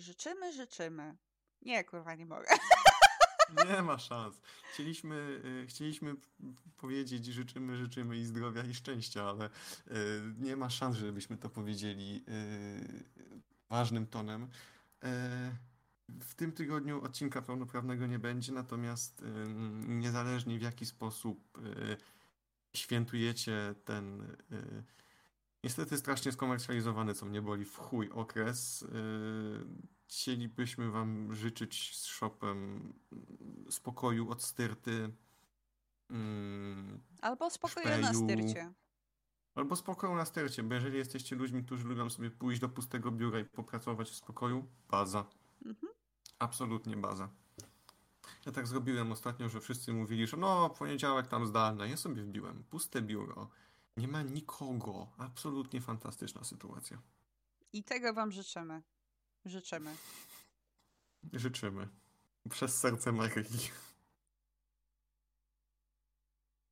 Życzymy, życzymy. Nie, kurwa, nie mogę. Nie ma szans. Chcieliśmy, y, chcieliśmy powiedzieć życzymy, życzymy i zdrowia i szczęścia, ale y, nie ma szans, żebyśmy to powiedzieli y, ważnym tonem. W tym tygodniu odcinka pełnoprawnego nie będzie, natomiast niezależnie w jaki sposób świętujecie ten niestety strasznie skomercjalizowany, co mnie boli w chuj okres, chcielibyśmy Wam życzyć z shopem spokoju od styrty. Mm, Albo spokoju szpeju, na styrcie. Albo spokoju na styrcie, bo jeżeli jesteście ludźmi, którzy lubią sobie pójść do pustego biura i popracować w spokoju, baza. Mhm. Absolutnie baza. Ja tak zrobiłem ostatnio, że wszyscy mówili, że no, poniedziałek tam zdalne. Ja sobie wbiłem puste biuro. Nie ma nikogo. Absolutnie fantastyczna sytuacja. I tego wam życzymy. Życzymy. Życzymy. Przez serce Marii.